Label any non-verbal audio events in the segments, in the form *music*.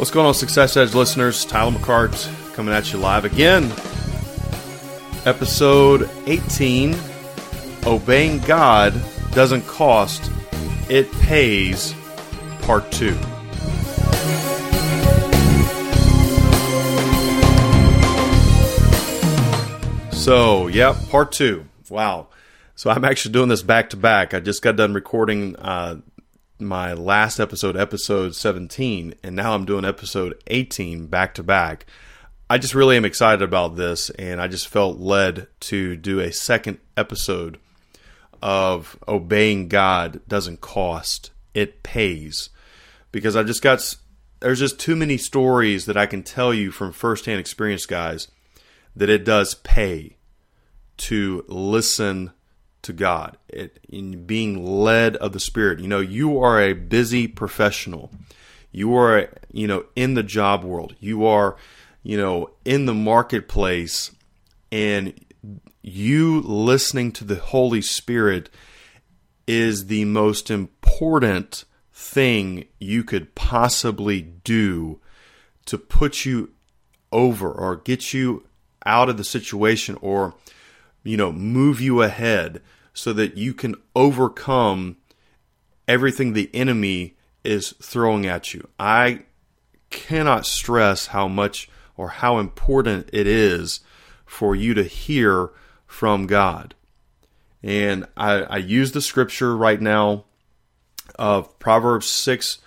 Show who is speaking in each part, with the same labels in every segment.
Speaker 1: What's going on, Success Edge listeners? Tyler McCart coming at you live again. Episode 18 Obeying God Doesn't Cost, It Pays, Part 2. So, yep, Part 2. Wow. So I'm actually doing this back to back. I just got done recording uh, my last episode, episode 17, and now I'm doing episode 18 back to back. I just really am excited about this, and I just felt led to do a second episode of Obeying God Doesn't Cost, It Pays. Because I just got, there's just too many stories that I can tell you from firsthand experience, guys, that it does pay to listen to God, it, in being led of the Spirit. You know, you are a busy professional. You are, you know, in the job world. You are, you know, in the marketplace, and you listening to the Holy Spirit is the most important thing you could possibly do to put you over or get you out of the situation or you know, move you ahead so that you can overcome everything the enemy is throwing at you. I cannot stress how much or how important it is for you to hear from God. And I, I use the scripture right now of Proverbs 6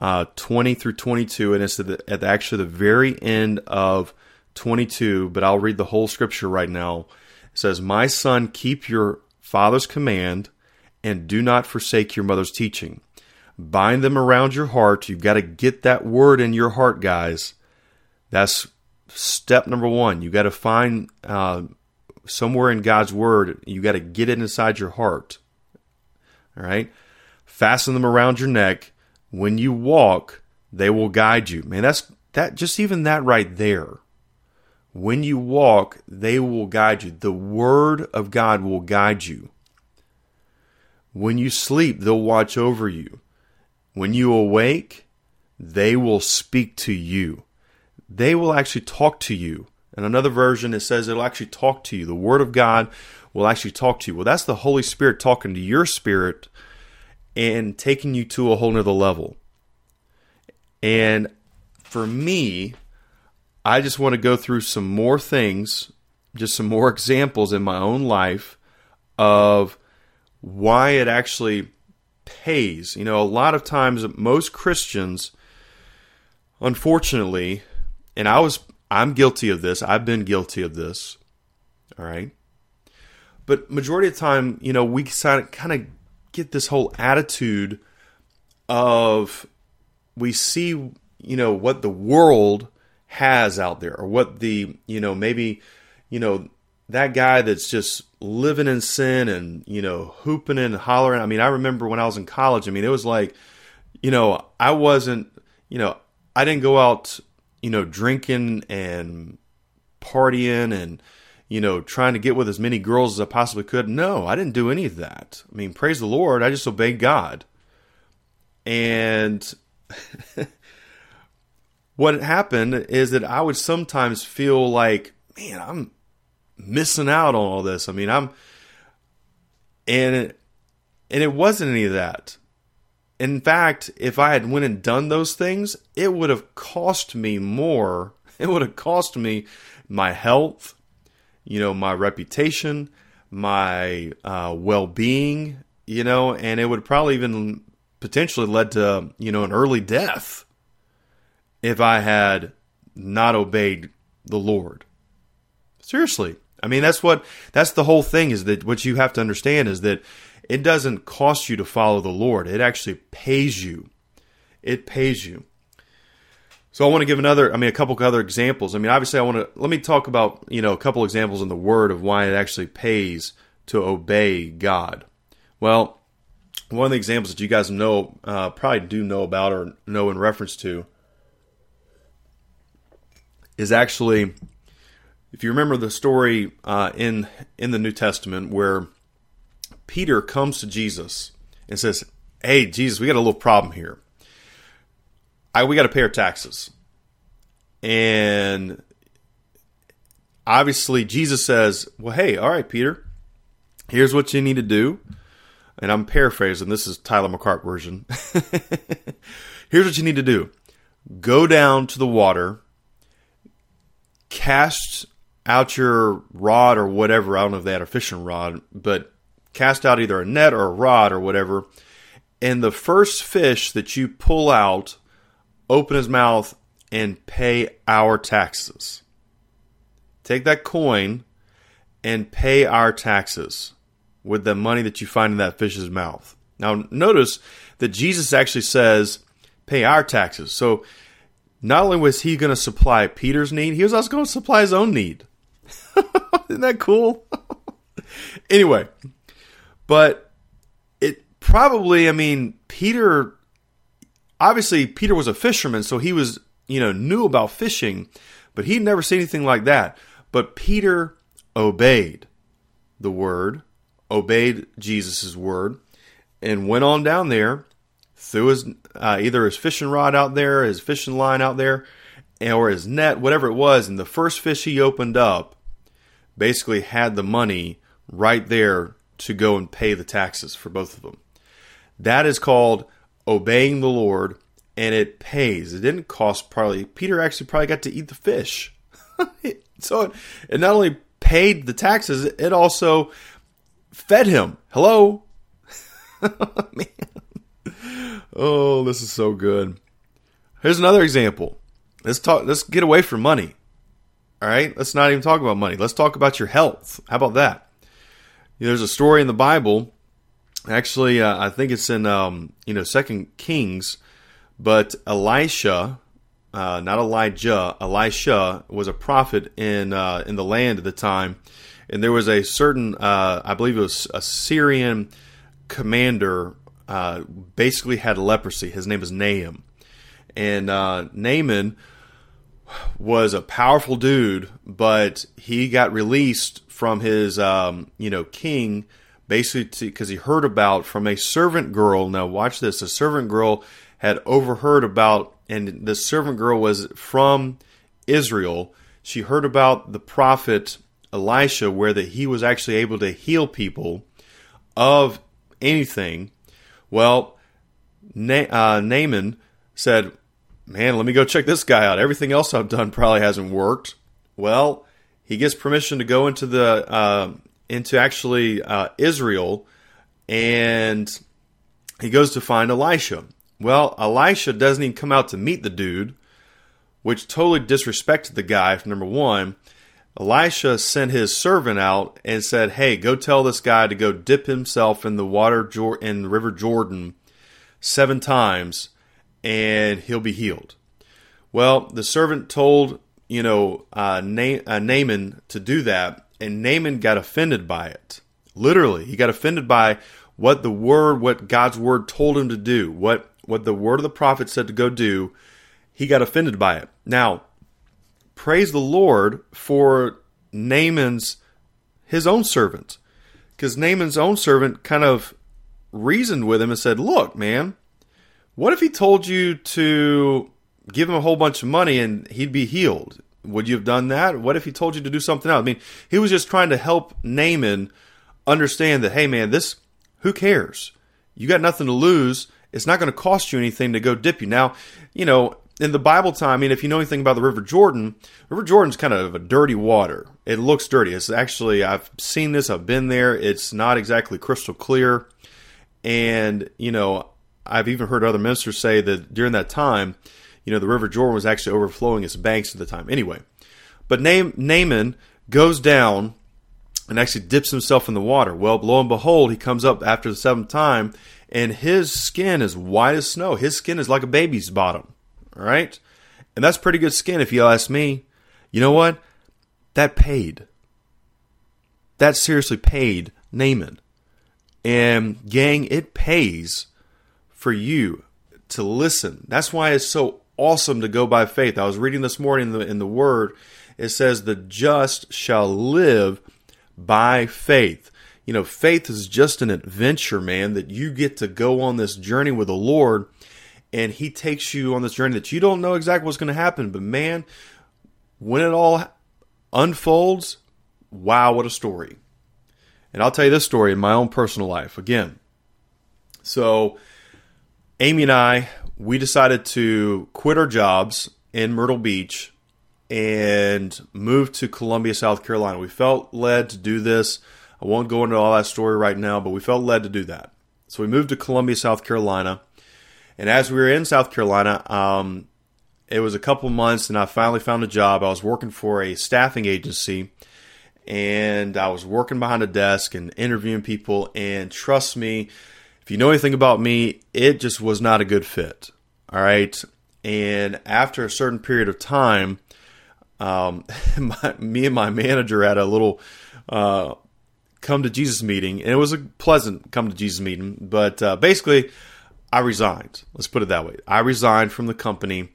Speaker 1: uh, 20 through 22, and it's at, the, at actually the very end of 22, but I'll read the whole scripture right now says, My son, keep your father's command and do not forsake your mother's teaching. Bind them around your heart. You've got to get that word in your heart, guys. That's step number one. You got to find uh, somewhere in God's word. You got to get it inside your heart. All right. Fasten them around your neck. When you walk, they will guide you. Man, that's that. Just even that right there when you walk, they will guide you. The Word of God will guide you. When you sleep, they'll watch over you. When you awake, they will speak to you. They will actually talk to you. In another version, it says it'll actually talk to you. The Word of God will actually talk to you. Well, that's the Holy Spirit talking to your spirit and taking you to a whole nother level. And for me, I just want to go through some more things, just some more examples in my own life of why it actually pays. You know, a lot of times most Christians unfortunately, and I was I'm guilty of this. I've been guilty of this. All right? But majority of the time, you know, we kind of get this whole attitude of we see, you know, what the world has out there or what the you know maybe you know that guy that's just living in sin and you know hooping and hollering. I mean i remember when i was in college i mean it was like you know i wasn't you know i didn't go out you know drinking and partying and you know trying to get with as many girls as i possibly could. No i didn't do any of that. I mean praise the lord. I just obeyed god. And *laughs* what happened is that I would sometimes feel like, man, I'm missing out on all this. I mean, I'm, and it, and it wasn't any of that. In fact, if I had went and done those things, it would have cost me more. *laughs* It would have cost me my health, you know, my reputation, my uh, well-being, you know, and it would probably even potentially led to you know an early death if I had not obeyed the Lord. Seriously. I mean that's what that's the whole thing is that what you have to understand is that it doesn't cost you to follow the Lord. It actually pays you. It pays you. So I want to give another I mean a couple other examples. I mean obviously I want to let me talk about, you know, a couple examples in the word of why it actually pays to obey God. Well, one of the examples that you guys know uh, probably do know about or know in reference to is actually, if you remember the story uh, in in the New Testament where Peter comes to Jesus and says, "Hey, Jesus, we got a little problem here. I, we got to pay our taxes." And obviously, Jesus says, Well, hey, all right, Peter, here's what you need to do. And I'm paraphrasing, this is Tyler McCart version. *laughs* here's what you need to do go down to the water, cast out your rod or whatever. I don't know if they had a fishing rod, but cast out either a net or a rod or whatever. And the first fish that you pull out, open his mouth and pay our taxes. Take that coin and pay our taxes with the money that you find in that fish's mouth. Now, notice that Jesus actually says, pay our taxes. So, not only was he going to supply Peter's need, he was also going to supply his own need. *laughs* Isn't that cool? *laughs* anyway, but it probably, I mean, Peter, obviously, Peter was a fisherman, so he was, you know, knew about fishing, but he'd never seen anything like that. But Peter obeyed the word, obeyed Jesus' word, and went on down there, threw his uh, either his fishing rod out there, his fishing line out there, or his net, whatever it was, and the first fish he opened up basically had the money right there to go and pay the taxes for both of them. That is called obeying the Lord, and it pays. It didn't cost probably. Peter actually probably got to eat the fish. *laughs* so it, it not only paid the taxes, it also fed him. Hello? *laughs* Man. Oh, this is so good. Here's another example. Let's talk let's get away from money. All right? Let's not even talk about money. Let's talk about your health. How about that? there's a story in the Bible. Actually, uh, I think it's in um, you know Second Kings, but Elisha, uh, not Elijah, Elisha was a prophet in uh, in the land at the time, and there was a certain, uh, I believe it was a Syrian commander, uh, basically had leprosy. His name was Naaman, and uh, Naaman was a powerful dude, but he got released from his um, you know king basically because he heard about from a servant girl. Now watch this. A servant girl had overheard about and the servant girl was from israel. She heard about the prophet elisha where that he was actually able to heal people of anything well Na- uh, naaman said man let me go check this guy out everything else i've done probably hasn't worked well he gets permission to go into the uh, into actually uh, Israel, and he goes to find Elisha. Well, Elisha doesn't even come out to meet the dude, which totally disrespected the guy. Number one, Elisha sent his servant out and said, "Hey, go tell this guy to go dip himself in the water in the River Jordan seven times, and he'll be healed." Well, the servant told you know, uh, Na- uh, Naaman to do that, and Naaman got offended by it. Literally, he got offended by what the word, what God's word told him to do, what what the word of the prophet said to go do. He got offended by it. Now, praise the Lord for Naaman's his own servant, because Naaman's own servant kind of reasoned with him and said, "Look, man, what if he told you to give him a whole bunch of money and he'd be healed. Would you have done that? What if he told you to do something else? I mean, he was just trying to help Naaman understand that, hey, man, this, who cares? You got nothing to lose. It's not going to cost you anything to go dip you. Now, you know, in the Bible time, I mean, if you know anything about the River Jordan, River Jordan's kind of a dirty water. It looks dirty. It's actually, I've seen this, I've been there. It's not exactly crystal clear. And, you know, I've even heard other ministers say that during that time, you know, the River Jordan was actually overflowing its banks at the time. Anyway, but Naaman goes down and actually dips himself in the water. Well, lo and behold, he comes up after the seventh time, and his skin is white as snow. His skin is like a baby's bottom. All right? And that's pretty good skin if you ask me. You know what? That paid. That seriously paid Naaman. And gang, it pays for you to listen. That's why it's so awesome to go by faith. I was reading this morning in the, in the Word. It says, The just shall live by faith. You know, faith is just an adventure, man, that you get to go on this journey with the Lord, and He takes you on this journey that you don't know exactly what's going to happen. But man, when it all unfolds, wow, what a story. And I'll tell you this story in my own personal life again. So, Amy and I, we decided to quit our jobs in Myrtle Beach and move to Columbia, South Carolina. We felt led to do this. I won't go into all that story right now, but we felt led to do that. So we moved to Columbia, South Carolina. And as we were in South Carolina, um, it was a couple months and I finally found a job. I was working for a staffing agency and I was working behind a desk and interviewing people. And trust me, if you know anything about me, it just was not a good fit. All right. And after a certain period of time, um, *laughs* my, me and my manager had a little uh, come to Jesus meeting, and it was a pleasant come to Jesus meeting. But uh, basically, I resigned. Let's put it that way. I resigned from the company,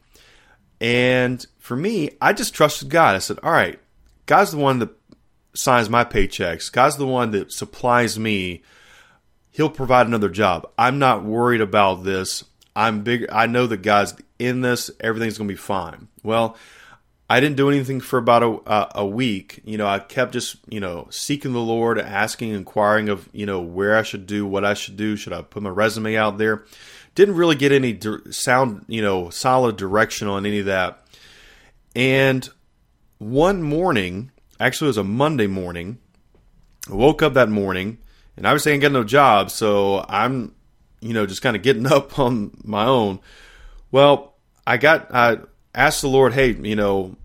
Speaker 1: and for me, I just trusted God. I said, "All right, God's the one that signs my paychecks. God's the one that supplies me. He'll provide another job. I'm not worried about this. I'm big. I know that God's in this. Everything's going to be fine." Well I didn't do anything for about a, a week. You know, I kept just, you know, seeking the Lord, asking, inquiring of, you know, where I should do, what I should do. Should I put my resume out there? Didn't really get any sound, you know, solid direction on any of that. And one morning, actually, it was a Monday morning, I woke up that morning and I was saying, get no job. So I'm, you know, just kind of getting *laughs* up on my own. Well, I got, I asked the Lord, hey, you know,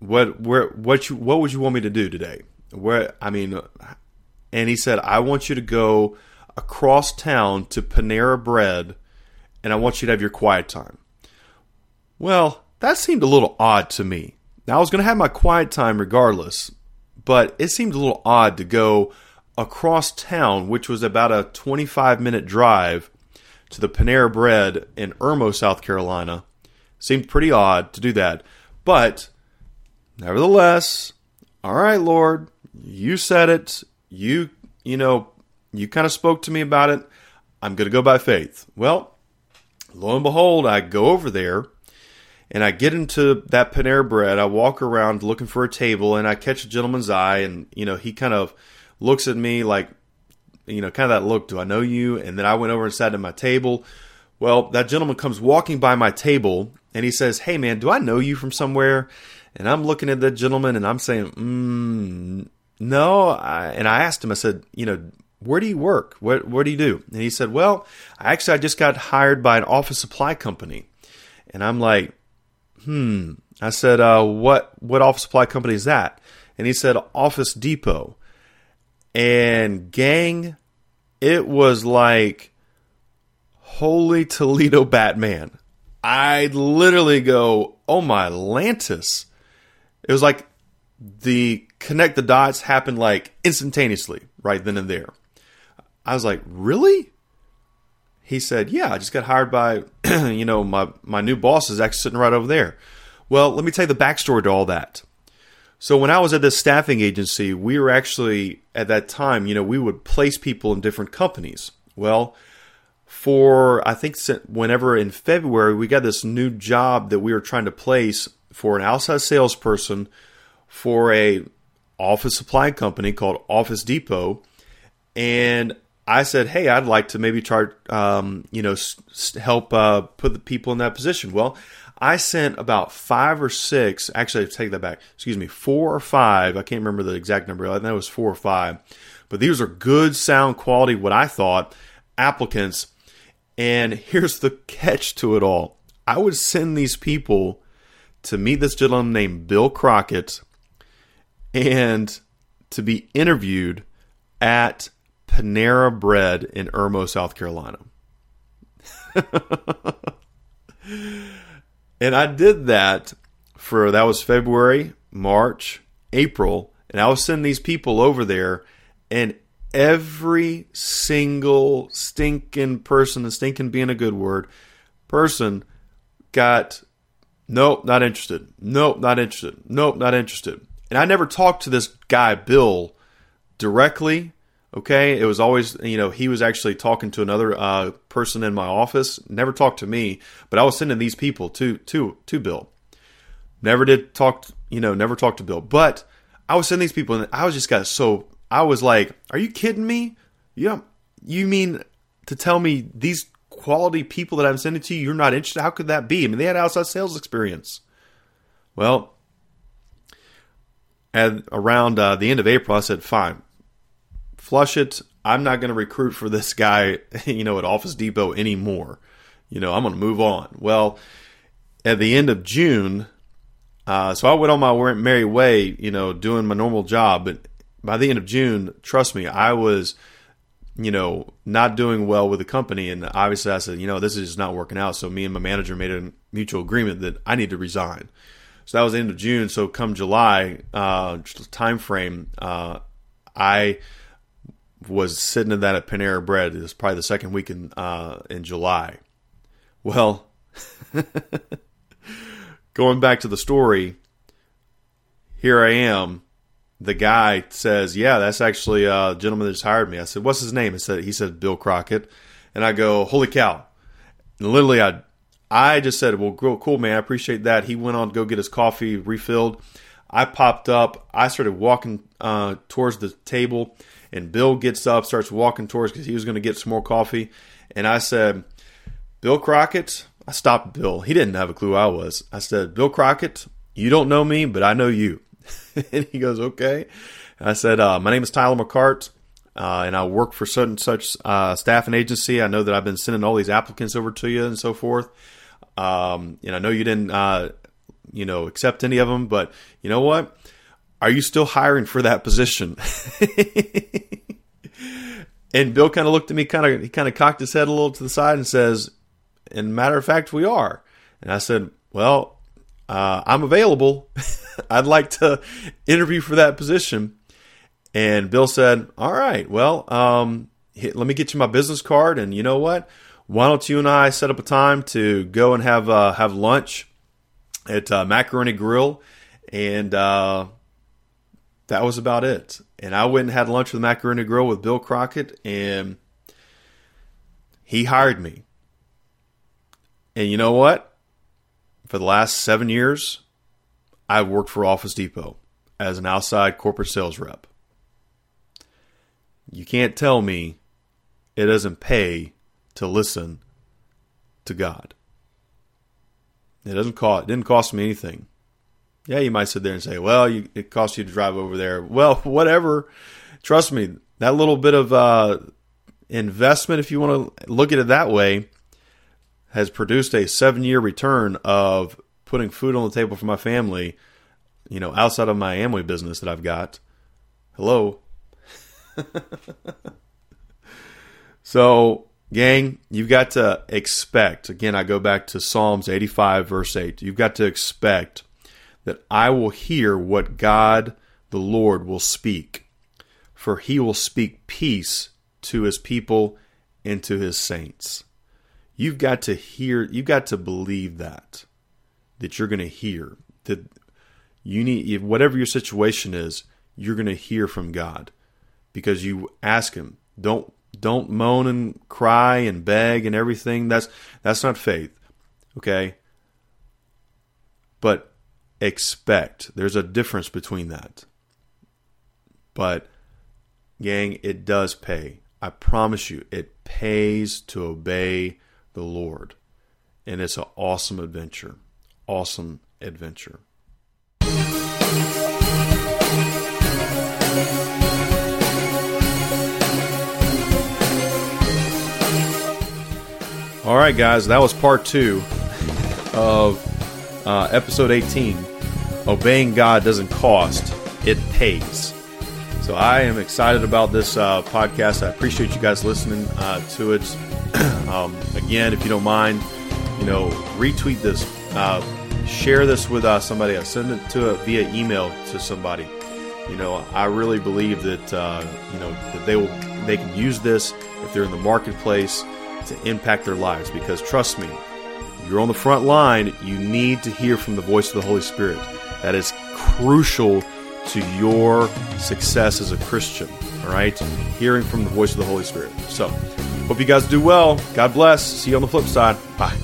Speaker 1: what where what you what would you want me to do today? Where I mean, and he said, I want you to go across town to Panera Bread, and I want you to have your quiet time. Well, that seemed a little odd to me. Now I was going to have my quiet time regardless, but it seemed a little odd to go across town, which was about a 25 minute drive to the Panera Bread in Irmo, South Carolina. Seemed pretty odd to do that, but Nevertheless, all right, Lord, you said it. You, you know, you kind of spoke to me about it. I'm going to go by faith. Well, lo and behold, I go over there and I get into that Panera Bread. I walk around looking for a table and I catch a gentleman's eye and, you know, he kind of looks at me like, you know, kind of that look, do I know you? And then I went over and sat at my table. Well, that gentleman comes walking by my table and he says, Hey man, do I know you from somewhere? And I'm looking at the gentleman and I'm saying, mm, no. I, and I asked him, I said, you know, where do you work? What, what do you do? And he said, well, actually, I just got hired by an office supply company. And I'm like, hmm. I said, uh, what, what office supply company is that? And he said, Office Depot. And gang, it was like, holy Toledo Batman. I'd literally go, oh my Lantis. It was like the connect the dots happened like instantaneously, right then and there. I was like, really? He said, yeah, I just got hired by, *clears throat* you know, my, my new boss is actually sitting right over there. Well, let me tell you the backstory to all that. So when I was at this staffing agency, we were actually at that time, you know, we would place people in different companies. Well, for I think whenever in February we got this new job that we were trying to place for an outside salesperson for a office supply company called Office Depot, and I said, "Hey, I'd like to maybe try, um, you know, s- help uh, put the people in that position." Well, I sent about five or six. Actually, take that back. Excuse me, four or five. I can't remember the exact number. I think it was four or five. But these are good sound quality. What I thought applicants. And here's the *laughs* catch to it all: I would send these people to meet this gentleman named Bill Crockett and to be interviewed at Panera Bread in Irmo, South Carolina. *laughs* and I did that for that was February, March, April, and I was sending these people over there, and every single stinking person, the stinking being a good word, person got Nope, not interested. Nope, not interested. Nope, not interested. And I never talked to this guy, Bill, directly. Okay. It was always, you know, he was actually talking to another uh, person in my office. Never talked to me, but I was sending these people to, to, to Bill. Never did talk, you know, never talked to Bill. But I was sending these people, and I was just got so I was like, "Are you kidding me? Yeah, you mean to tell me these quality people that I'm sending to you, you're not interested? How could that be? I mean, they had outside sales experience." Well, at around uh, the end of April, I said, "Fine, flush it. I'm not going to recruit for this guy, *laughs* you know, at Office Depot anymore. You know, I'm going to move on." Well, at the end of June, uh, so I went on my merry way, you know, doing my normal job. But by the end of June, trust me, I was, you know, not doing well with the company. And obviously, I said, you know, this is just not working out. So me and my manager made a mutual agreement that I need to resign. So that was the end of June. So come July uh, time frame, uh, I was sitting in that at Panera Bread. It was probably the second week in uh, in July. Well, *laughs* going back to the story, here I am. The guy says, "Yeah, that's actually a gentleman that just hired me." I said, "What's his name?" He said, "He said Bill Crockett," and I go, "Holy cow!" And literally, I I just said, well, cool, man. I appreciate that. He went on to go get his coffee refilled. I popped up. I started walking uh, towards the table, and Bill gets up, starts walking towards because he was going to get some more coffee. And I said, Bill Crockett. I stopped Bill. He didn't have a clue I was. I said, Bill Crockett, you don't know me, but I know you. *laughs* and he goes, okay. And I said, uh, my name is Tyler McCart. Uh, and I work for such and such uh, staff and agency. I know that I've been sending all these applicants over to you and so forth. Um, and I know you didn't, uh, you know, accept any of them, but you know what? Are you still hiring for that position? *laughs* and Bill kind of looked at me, kind of, he kind of cocked his head a little to the side and says, "In matter of fact, we are." And I said, "Well, uh, I'm available. *laughs* I'd like to interview for that position." And Bill said, "All right, well, um, let me get you my business card, and you know what? why don't you and I set up a time to go and have uh, have lunch at uh, Macaroni Grill, and uh, that was about it. And I went and had lunch with Macaroni Grill with Bill Crockett, and he hired me. And you know what? For the last seven years, I've worked for Office Depot as an outside corporate sales rep. You can't tell me it doesn't pay to listen to God. It doesn't cost. It didn't cost me anything. Yeah, you might sit there and say, "Well, you, it cost you to drive over there." Well, *laughs* whatever. Trust me, that little bit of uh, investment, if you want to look at it that way, has produced a seven-year return of putting food on the table for my family. You know, outside of my Amway business that I've got. Hello. *laughs* so Gang, you've got to expect, again, I go back to Psalms 85, verse 8. You've got to expect that I will hear what God the Lord will speak, for he will speak peace to his people and to his saints. You've got to hear, you've got to believe that, that you're going to hear, that you need, whatever your situation is, you're going to hear from God because you ask him. Don't don't moan and cry and beg and everything. That's that's not faith. Okay? But expect. There's a difference between that. But gang, it does pay. I promise you, it pays to obey the Lord. And it's an awesome adventure. Awesome adventure. All right, guys, that was part two of uh, episode 18. Obeying God doesn't cost, it pays. So I am excited about this uh, podcast. I appreciate you guys listening uh, to it. *clears throat* um, again, if you don't mind, you know, retweet this, uh, share this with uh, somebody, send it to it via email to somebody. You know, I really believe that uh, you know that they will they can use this if they're in the marketplace to impact their lives because trust me, you're on the front line, you need to hear from the voice of the Holy Spirit. That is crucial to your success as a Christian. All right? Hearing from the voice of the Holy Spirit. So, hope you guys do well. God bless. See you on the flip side. Bye.